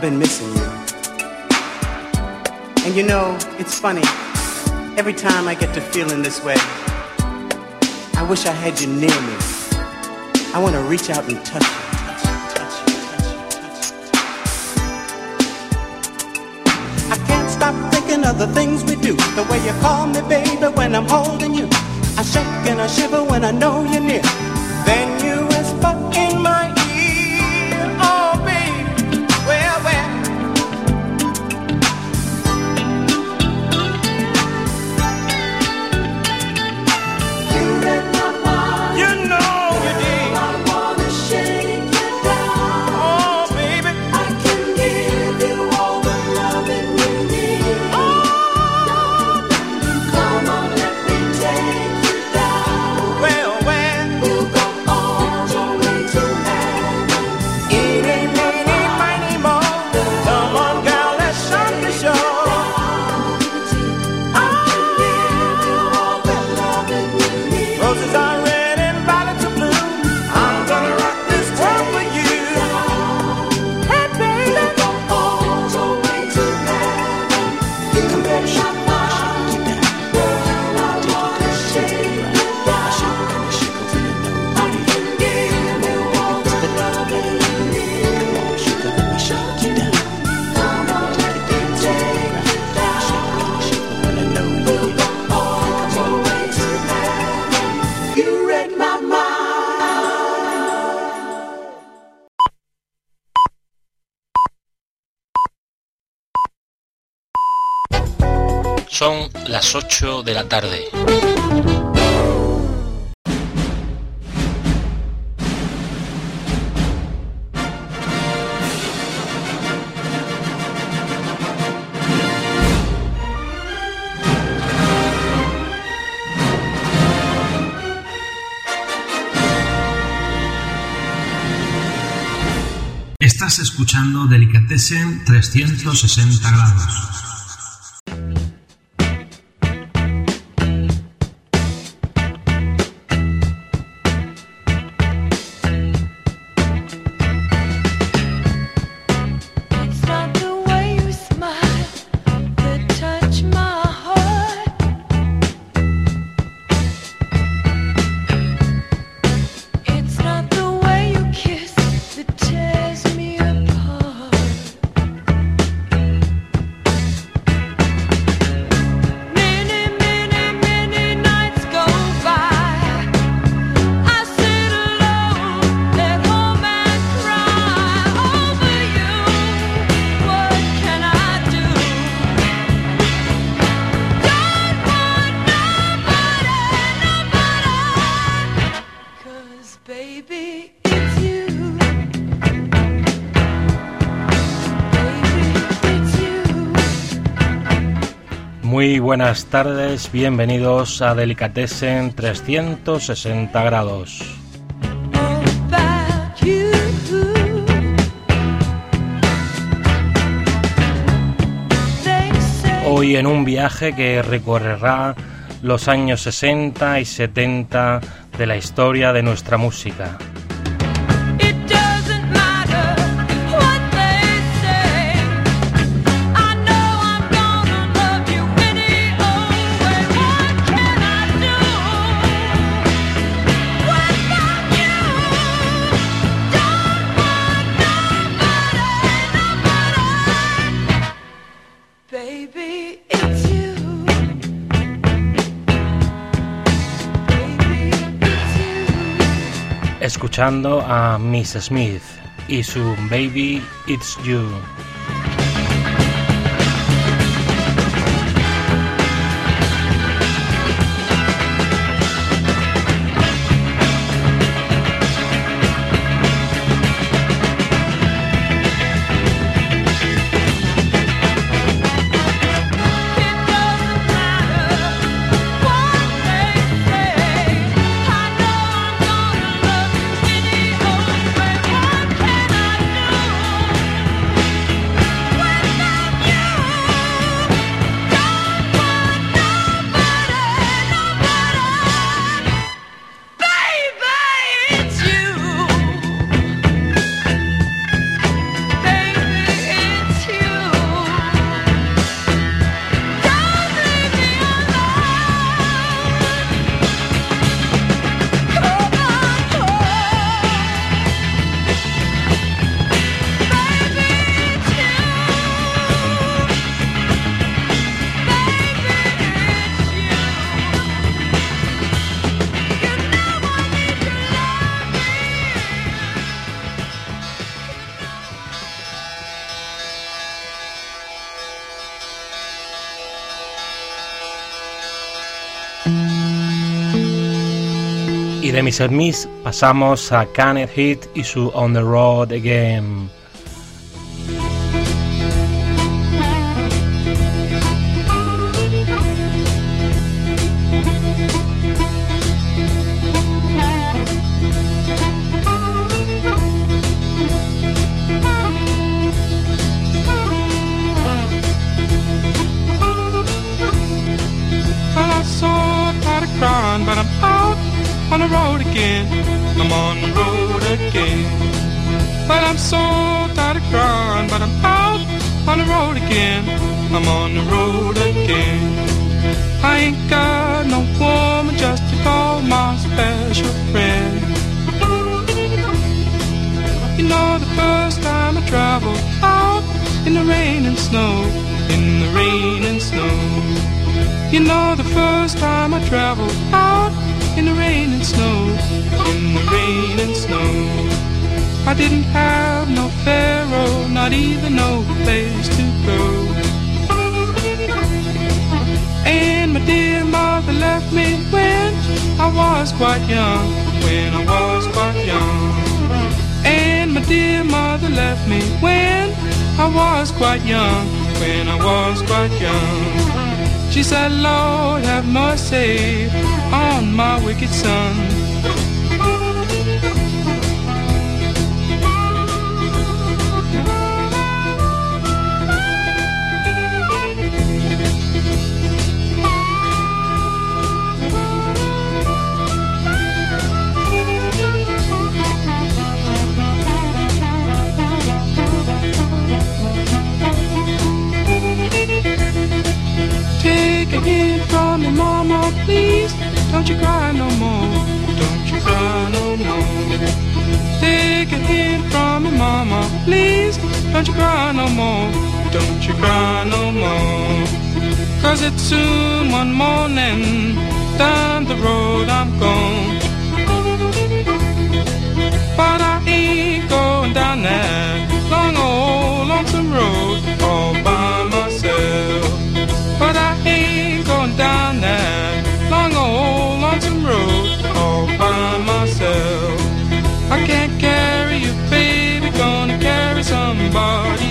I've been missing you. And you know, it's funny. Every time I get to feeling this way, I wish I had you near me. I want to reach out and touch you. I can't stop thinking of the things we do. The way you call me, baby, when I'm holding you. I shake and I shiver when I know you're near. Then you de la tarde. Estás escuchando Delicatessen 360 grados. Buenas tardes, bienvenidos a Delicatessen 360 grados. Hoy en un viaje que recorrerá los años 60 y 70 de la historia de nuestra música. A Miss Smith y su Baby It's You. De Miss pasamos a Kenneth Hit y su On the Road Again. Young, when I was quite young. And my dear mother left me when I was quite young, when I was quite young. She said, Lord, have mercy on my wicked son. Please. Don't you cry no more. Don't you cry no more. Cause it's soon one morning. Down the road I'm gone. But I ain't going down that long old lonesome road all by myself. But I ain't going down that long old lonesome road all by myself. I can't carry somebody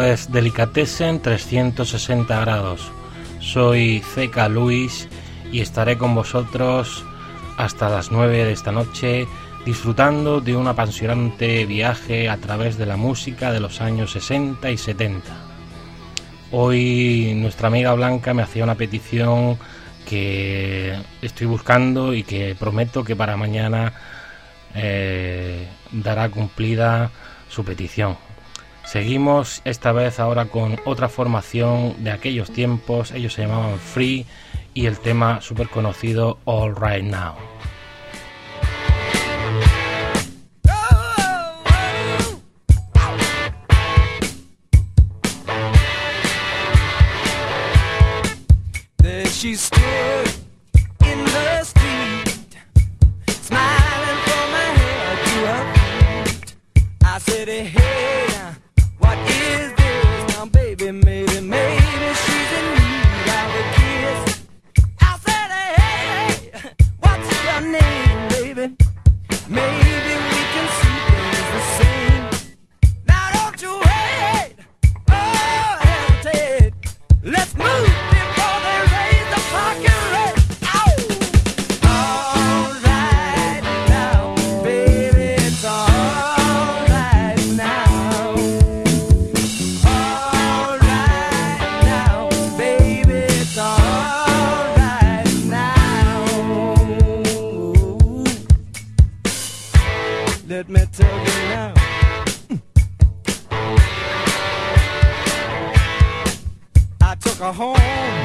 Es Delicatessen 360 grados. Soy Zeca Luis y estaré con vosotros hasta las 9 de esta noche disfrutando de un apasionante viaje a través de la música de los años 60 y 70. Hoy nuestra amiga Blanca me hacía una petición que estoy buscando y que prometo que para mañana eh, dará cumplida su petición. Seguimos esta vez ahora con otra formación de aquellos tiempos, ellos se llamaban Free y el tema súper conocido All Right Now. her home.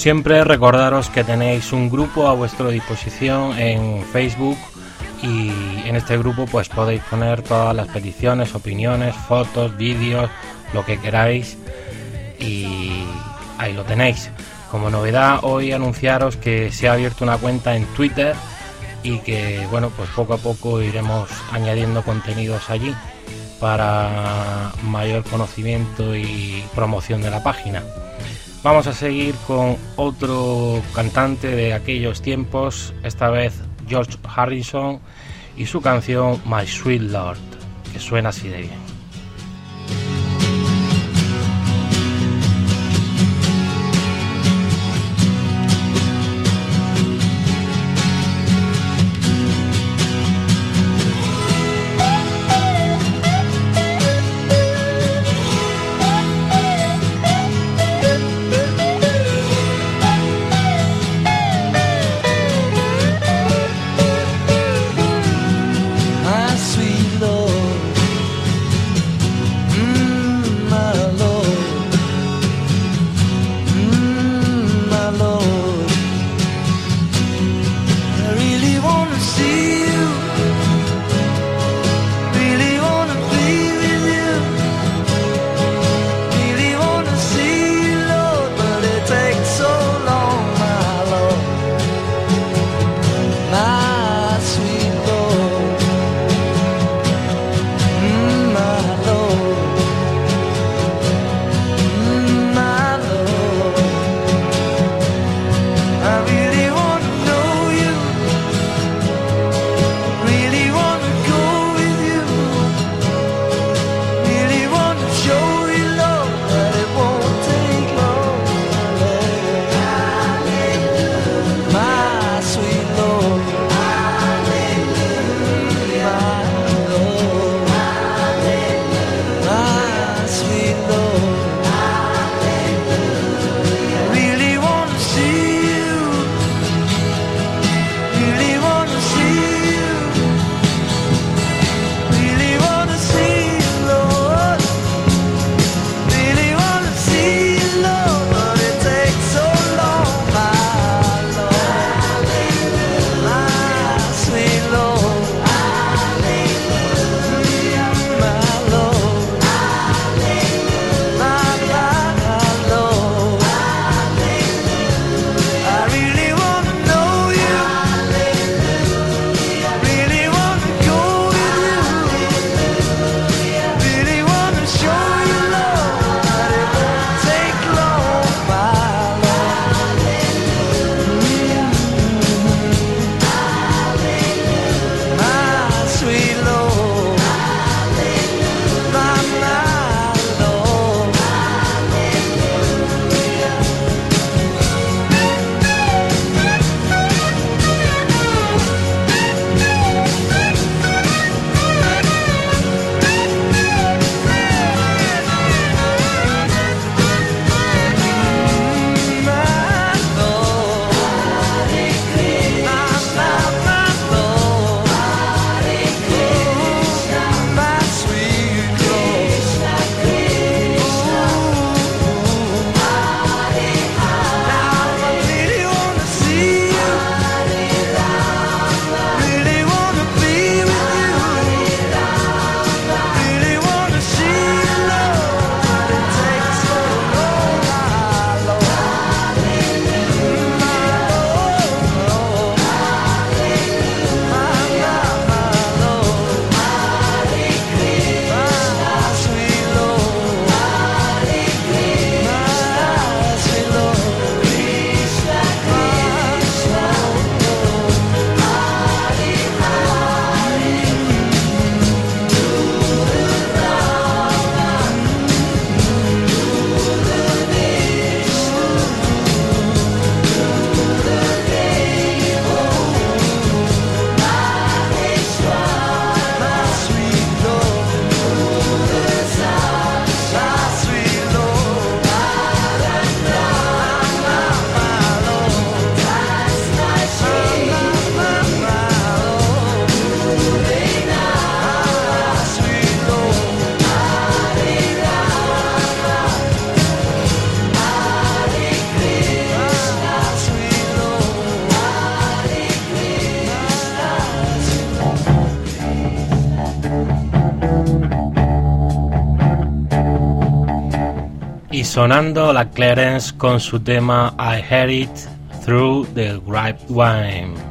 Siempre, recordaros que tenéis un grupo a vuestra disposición en Facebook y en este grupo pues podéis poner todas las peticiones, opiniones, fotos, vídeos, lo que queráis y ahí lo tenéis. Como novedad, hoy anunciaros que se ha abierto una cuenta en Twitter y que bueno, pues poco a poco iremos añadiendo contenidos allí para mayor conocimiento y promoción de la página. Vamos a seguir con otro cantante de aquellos tiempos, esta vez George Harrison y su canción My Sweet Lord, que suena así de bien. sonando la Clarence con su tema I Heard It Through the Grapevine.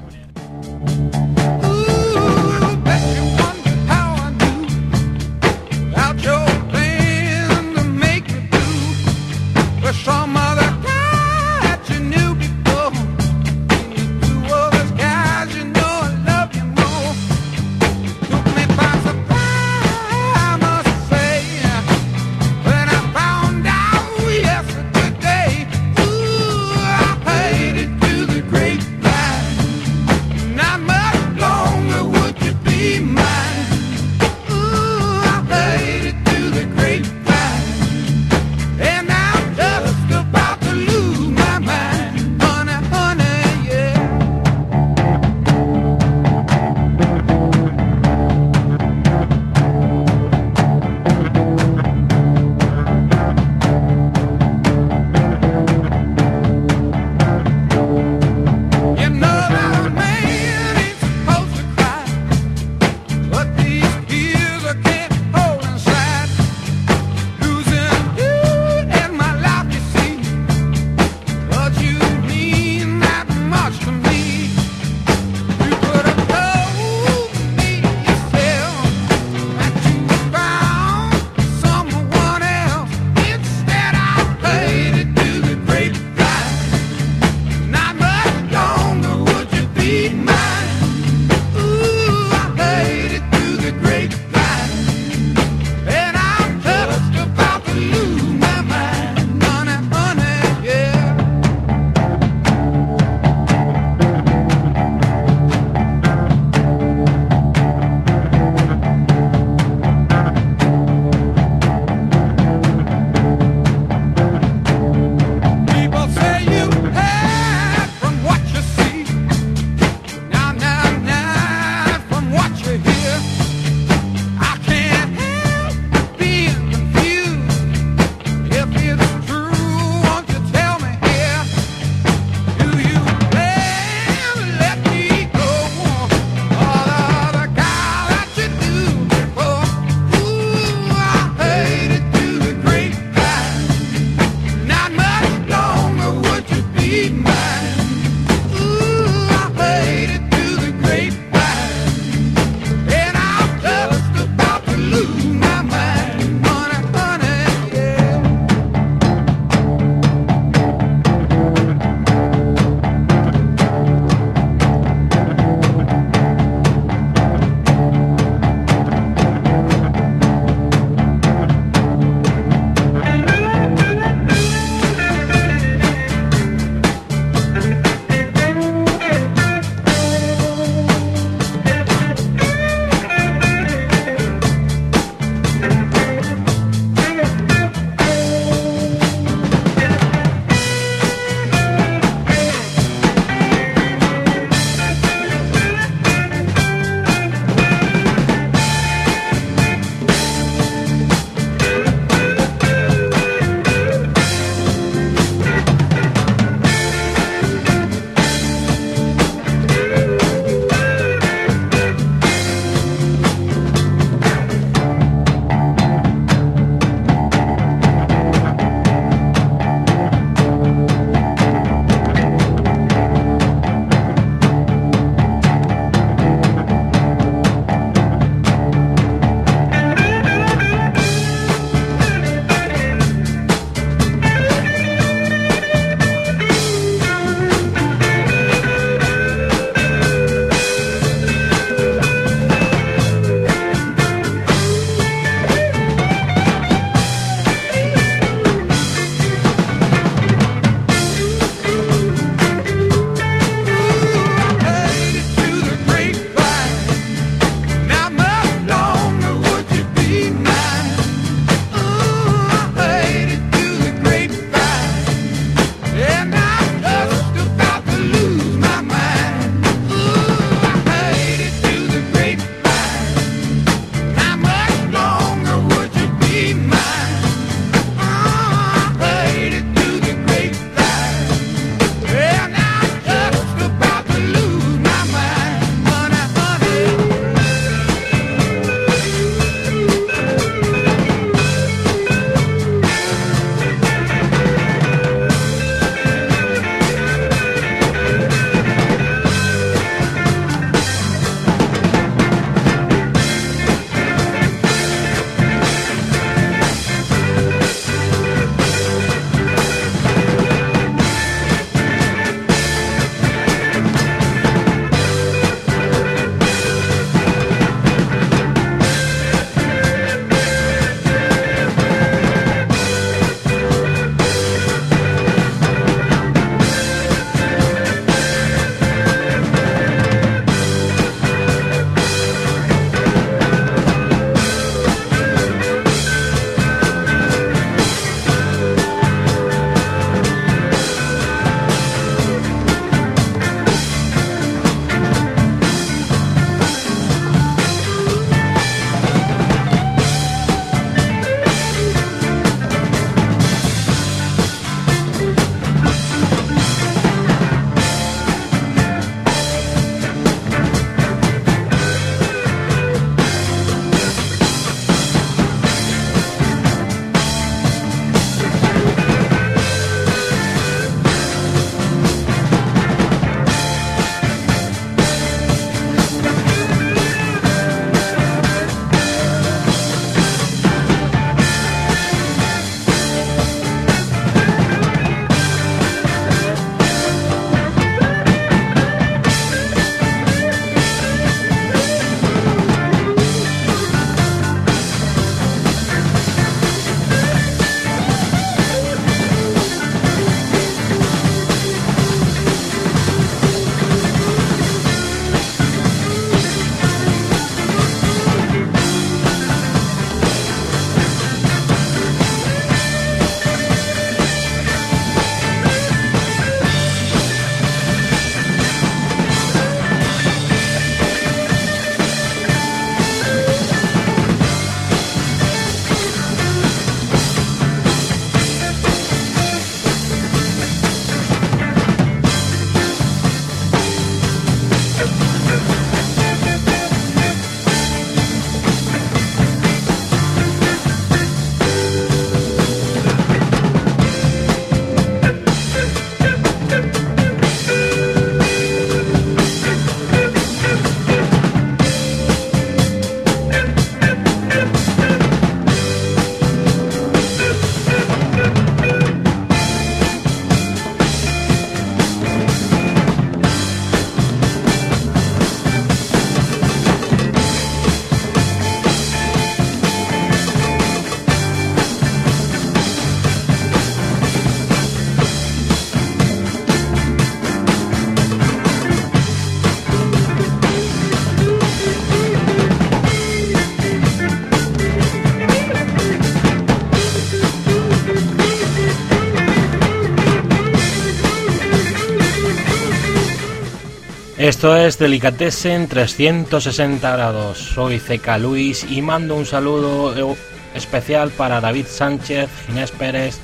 Esto es Delicatessen 360 grados. Soy CK Luis y mando un saludo eh, especial para David Sánchez, Ginés Pérez,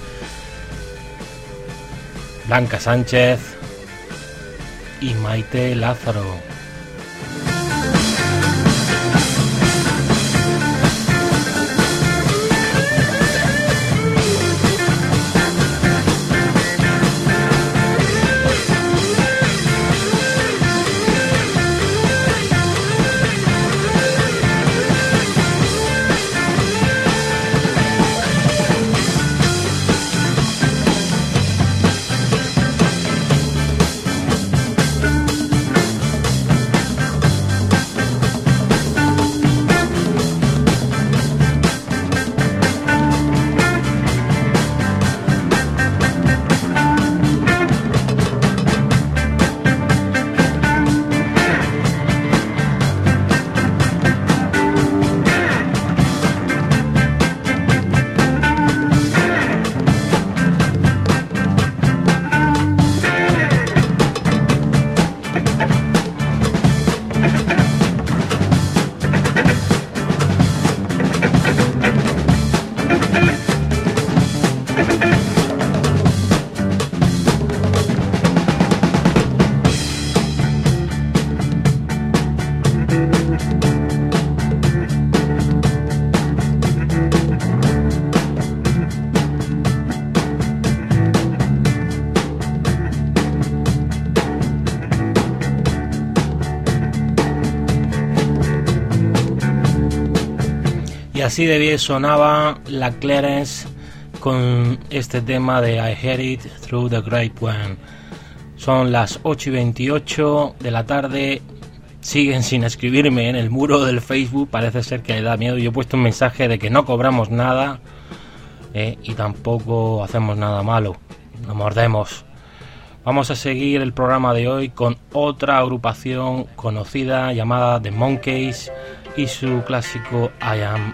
Blanca Sánchez y Maite Lázaro. Así de bien sonaba la Clarence con este tema de I Heard It Through the Grapevine. Son las 8 y 28 de la tarde. Siguen sin escribirme en el muro del Facebook. Parece ser que le da miedo. Yo he puesto un mensaje de que no cobramos nada eh, y tampoco hacemos nada malo. No mordemos. Vamos a seguir el programa de hoy con otra agrupación conocida llamada The Monkeys y su clásico I Am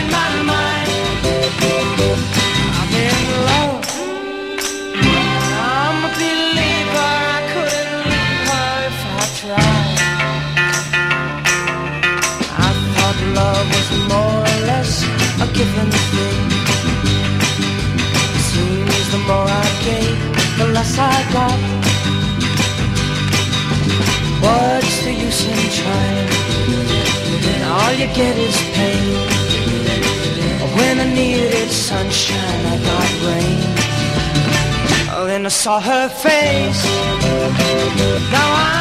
in my mind. I'm in love. I'm a believer. I couldn't leave her if I tried. I thought love was more or less a given thing. Seems the more I gave, the less I got. What's the use in trying? All you get is pain. When I needed sunshine, I got rain. Then I saw her face. Now I'm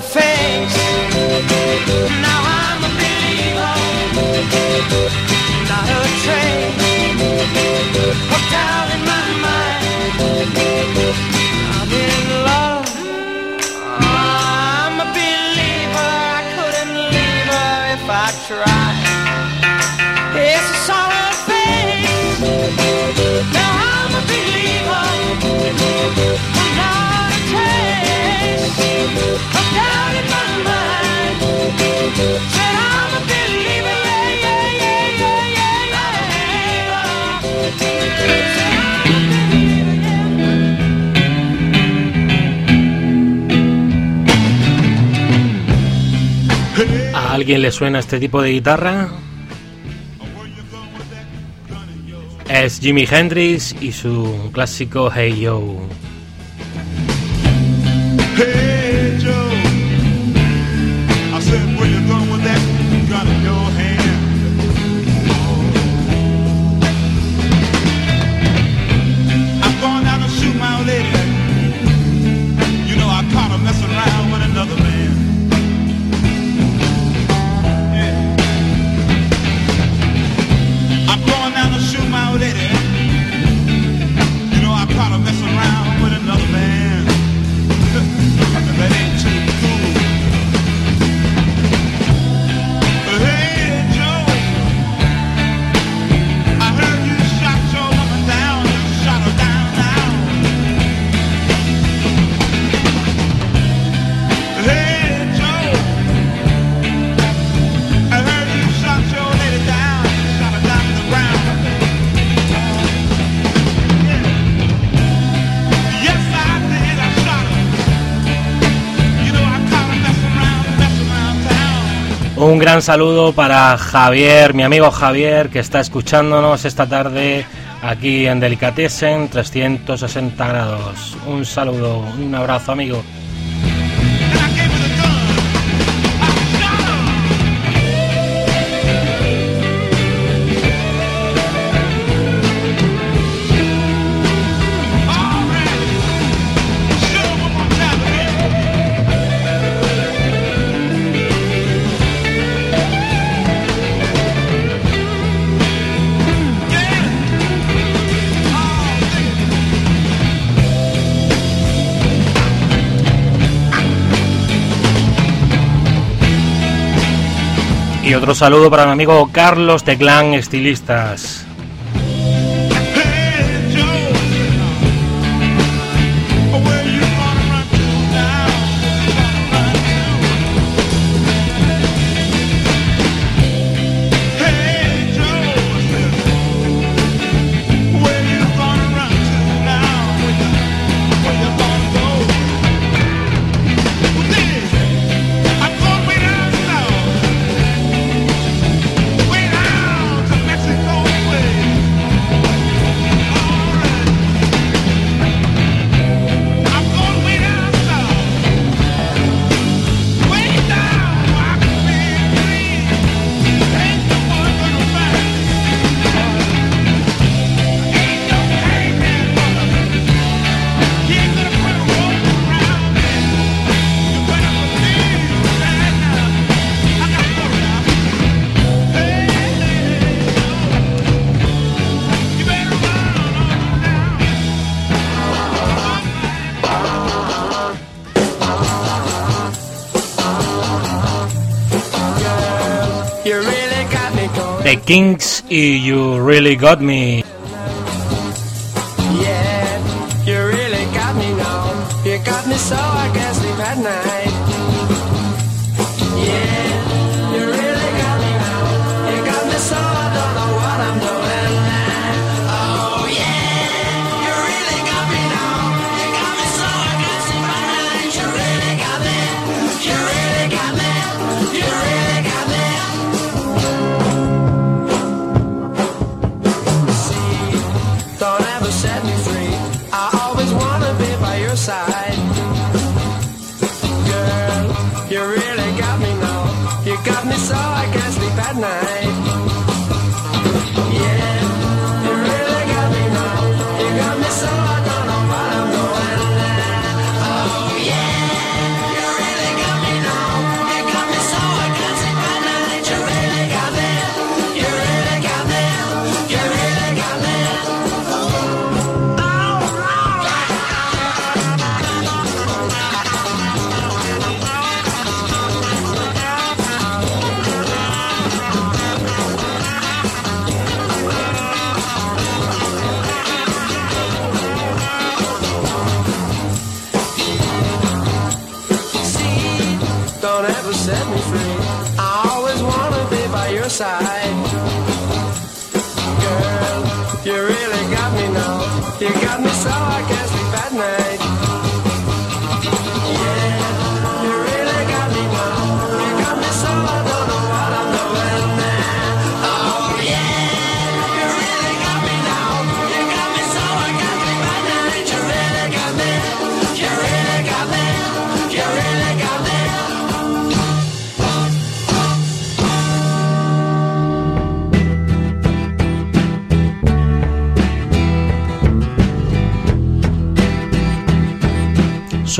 Face. suena este tipo de guitarra? Es Jimi Hendrix y su clásico Hey Yo. un gran saludo para Javier, mi amigo Javier, que está escuchándonos esta tarde aquí en Delicatessen 360 grados. Un saludo, un abrazo, amigo. Y otro saludo para mi amigo Carlos Teclán Estilistas. The Kings y You Really Got Me. Yeah, you really got me now. You got me so I guess.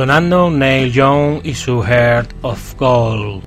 sonando Neil Young y su Heart of Gold.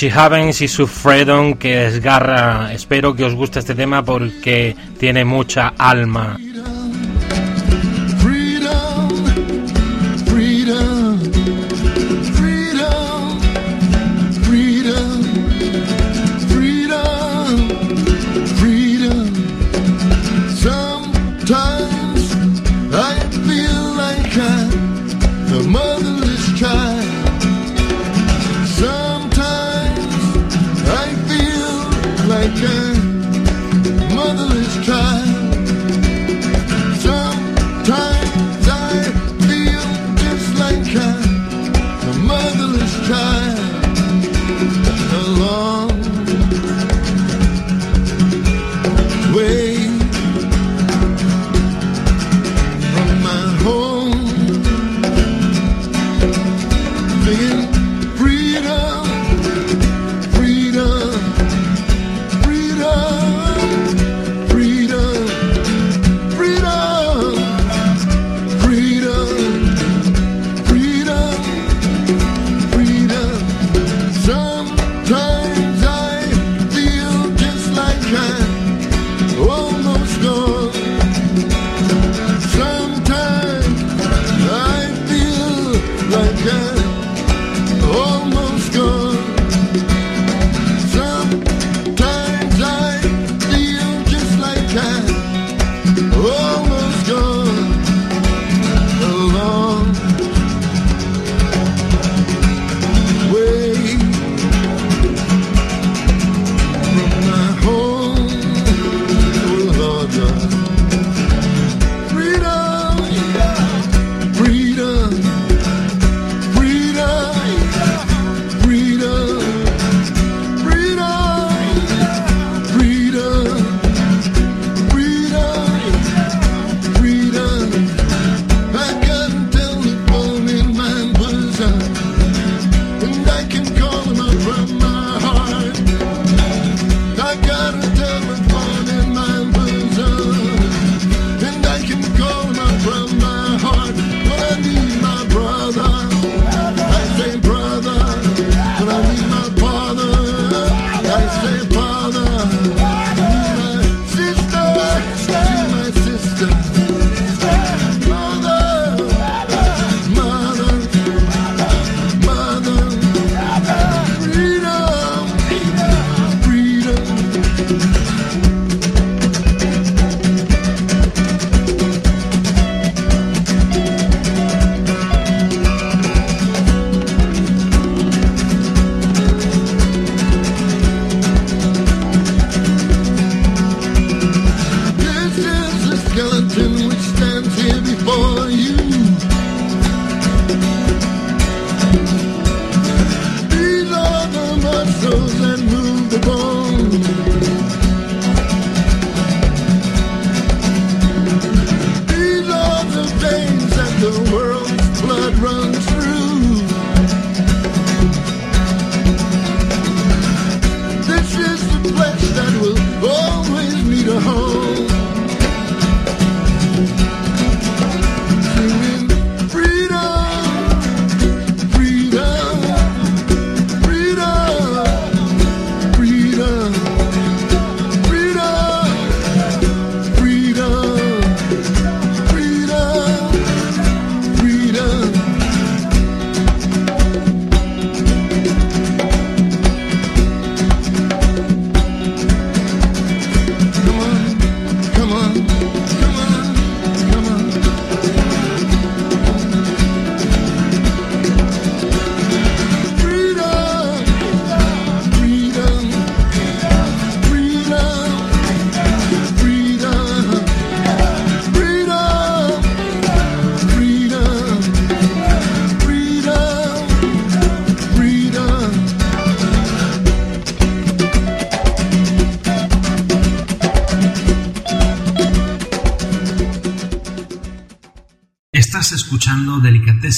Richie Havens y su Freedom que desgarra. Espero que os guste este tema porque tiene mucha alma.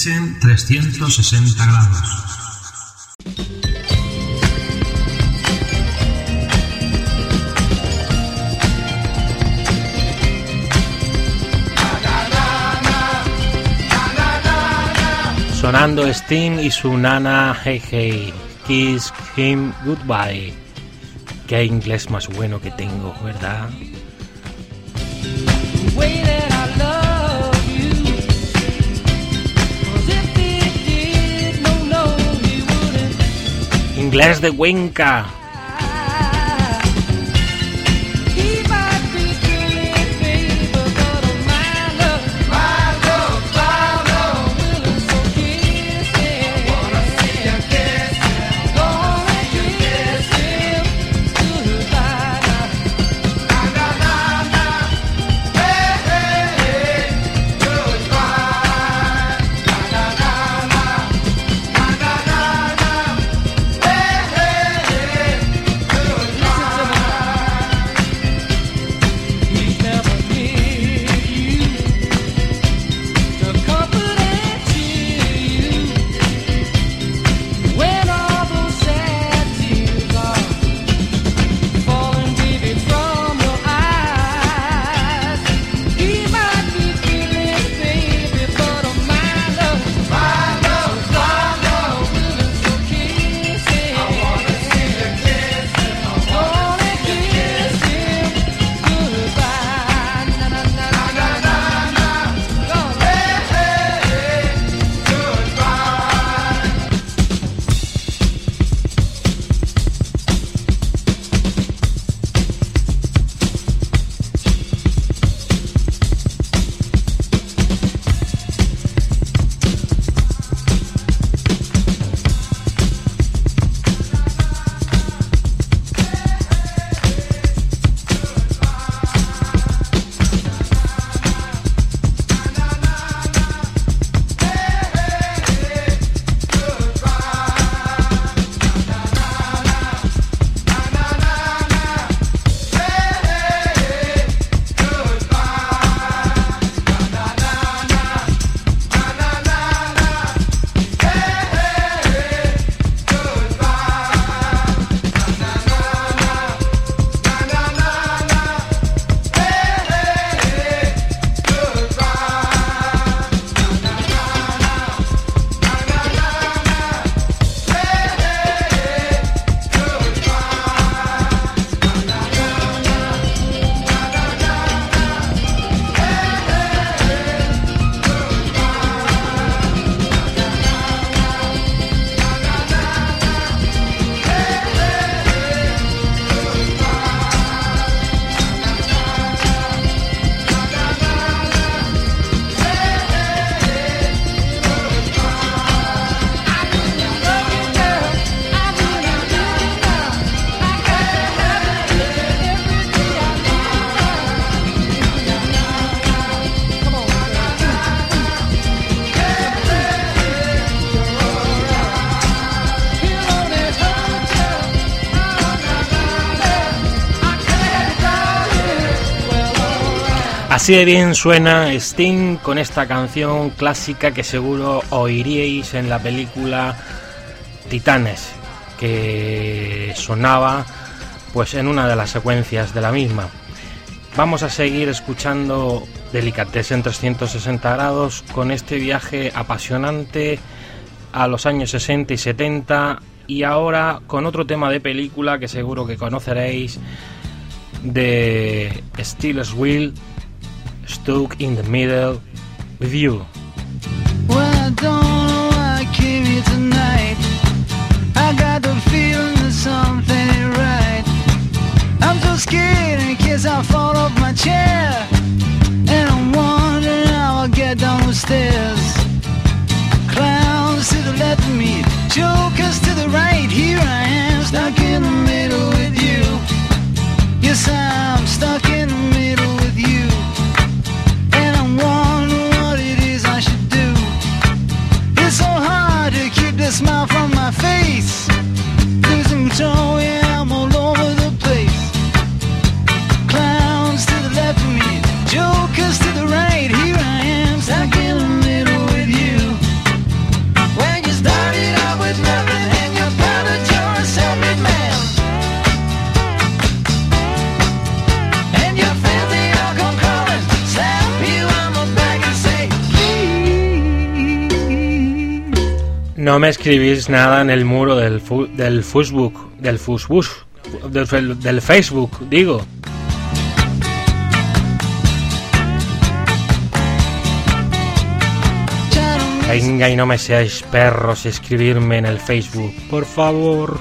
Delicatessen 360 grados. Sonando Sting y su nana Hey Hey. Kiss him goodbye. Qué inglés más bueno que tengo, ¿verdad? Inglés de Cuenca. Así de bien suena Sting con esta canción clásica que seguro oiríais en la película Titanes, que sonaba pues en una de las secuencias de la misma. Vamos a seguir escuchando Delicatessen 360 grados con este viaje apasionante a los años 60 y 70 y ahora con otro tema de película que seguro que conoceréis de Steelers Wheel stuck in the middle with you. Well, I don't know what to do tonight. I got the feeling there's something right. I'm so scared in case I fall off my chair. And I'm wondering how I'll get down the stairs. Clowns to the left of me, jokers to the right. Here I am, stuck in the middle with you. Yes, I'm stuck in the middle No me escribís nada en el muro del, fu del Facebook, del Facebook, del Facebook, digo. Venga y no me seáis perros escribirme en el Facebook, por favor.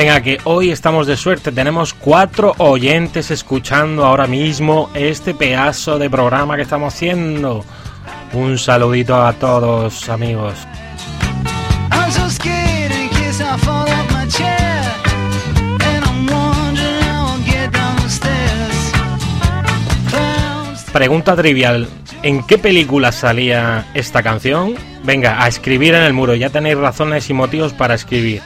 Venga, que hoy estamos de suerte. Tenemos cuatro oyentes escuchando ahora mismo este pedazo de programa que estamos haciendo. Un saludito a todos, amigos. Pregunta trivial. ¿En qué película salía esta canción? Venga, a escribir en el muro. Ya tenéis razones y motivos para escribir.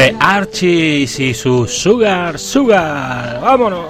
The Archies y su Sugar Sugar. ¡Vámonos!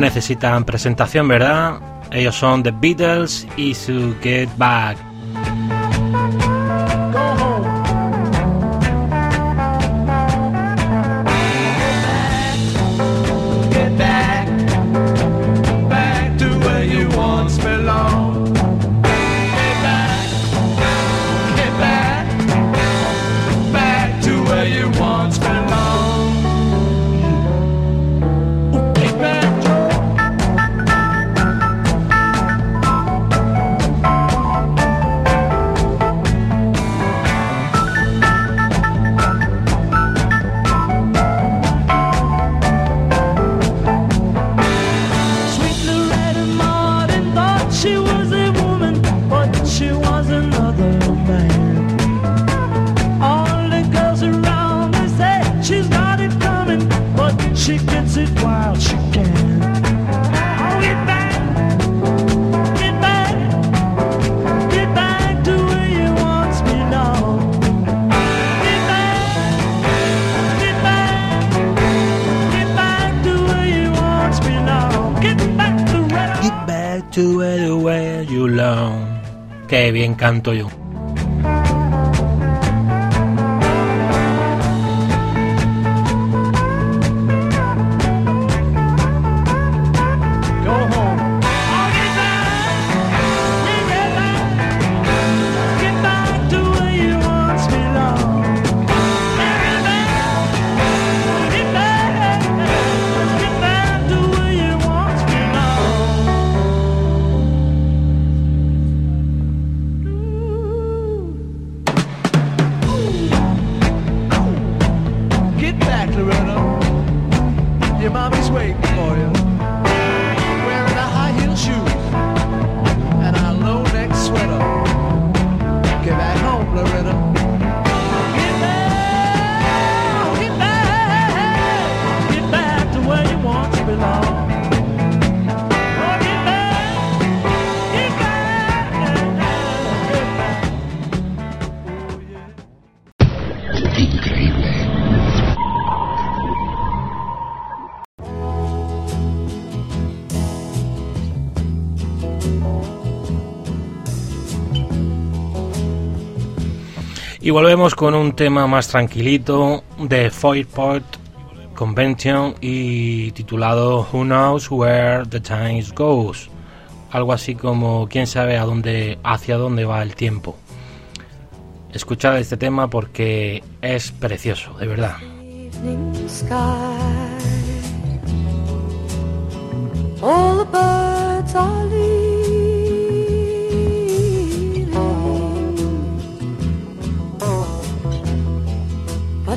necesitan presentación, ¿verdad? Ellos son The Beatles y su Get Back. Canto yo. Y volvemos con un tema más tranquilito de Foyport Convention y titulado Who Knows Where the Time Goes. Algo así como quién sabe a dónde, hacia dónde va el tiempo. Escuchad este tema porque es precioso, de verdad. All.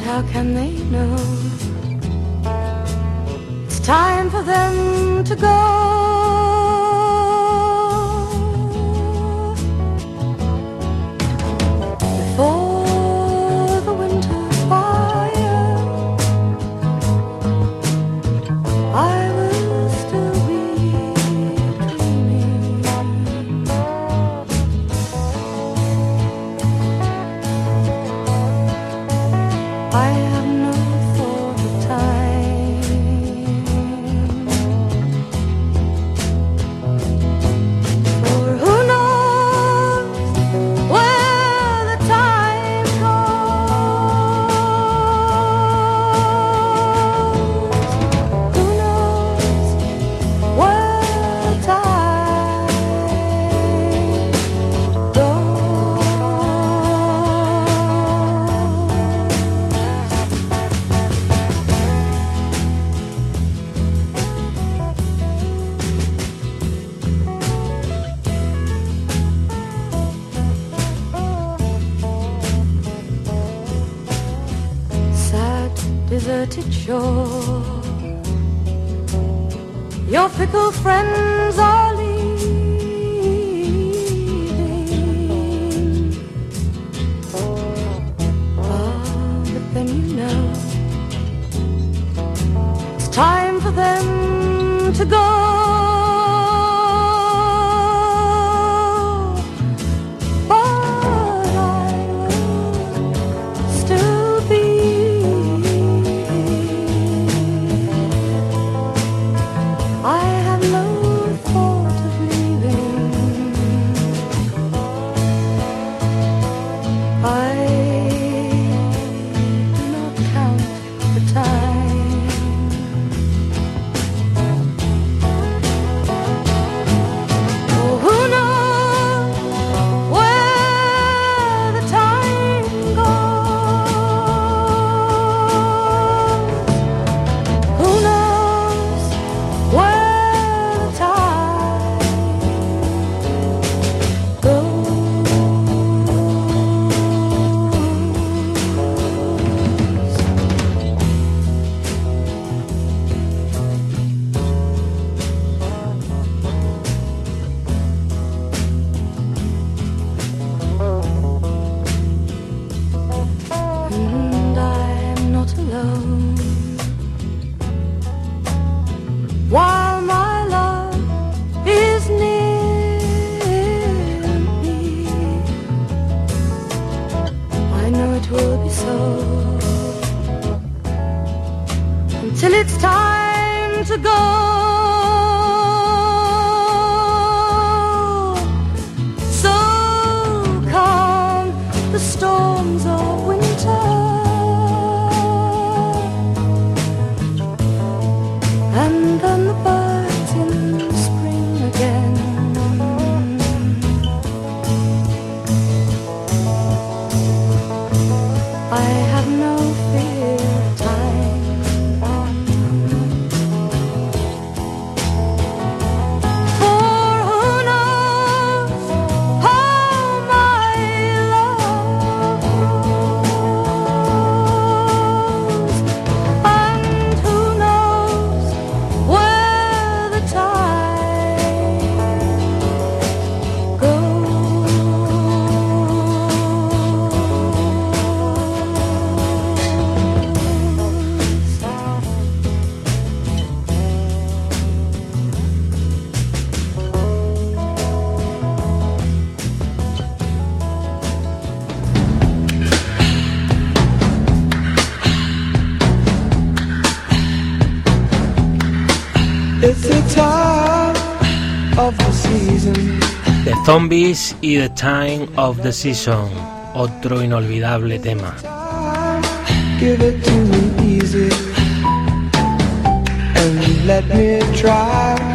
how can they know? It's time for them to go. shore. Your fickle friends are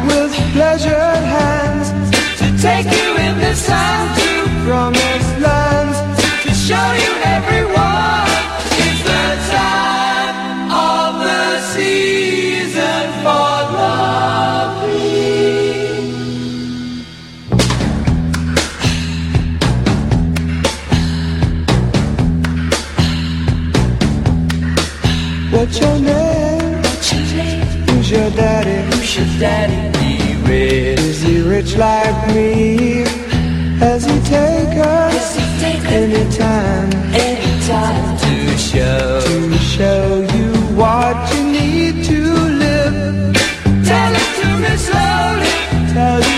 with pleasured hands to take you in this time to promised lands to show you everyone. Who's your daddy? Who's your daddy? be rich. Is he rich like me? Has he take us? Has he take anytime? Anytime to show to show you what you need to live. Tell it to me slowly. Tell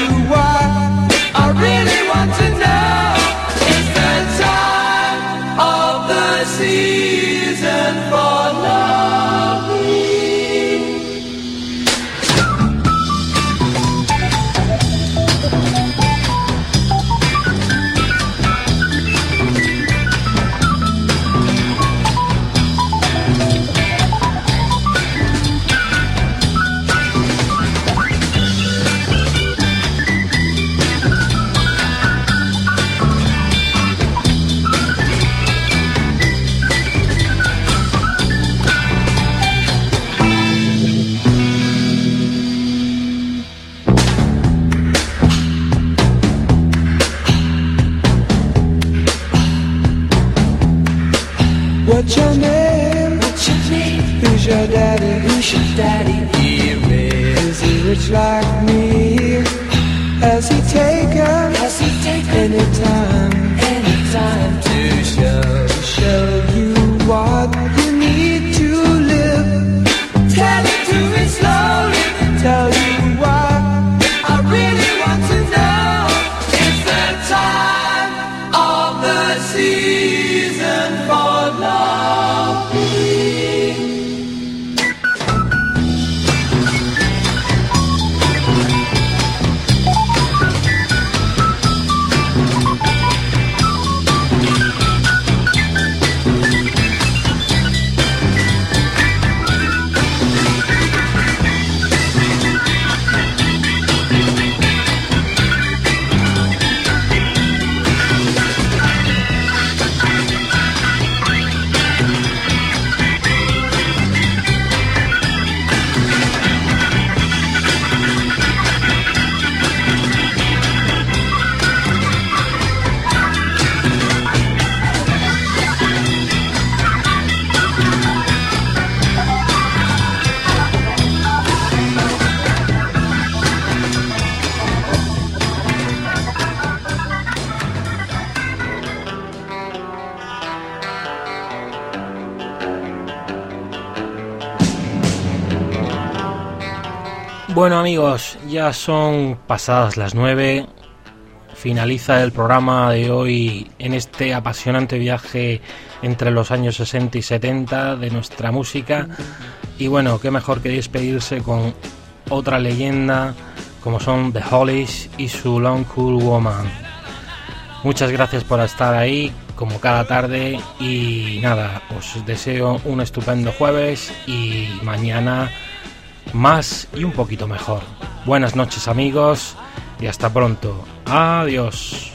Who's your daddy? Who's your daddy? He rich. Is he rich like me? Has he taken? Has he taken any time? Any time to show show ya son pasadas las 9, finaliza el programa de hoy en este apasionante viaje entre los años 60 y 70 de nuestra música. Y bueno, qué mejor que despedirse con otra leyenda como son The Hollies y su Long Cool Woman. Muchas gracias por estar ahí como cada tarde. Y nada, os deseo un estupendo jueves y mañana más y un poquito mejor. Buenas noches amigos y hasta pronto. Adiós.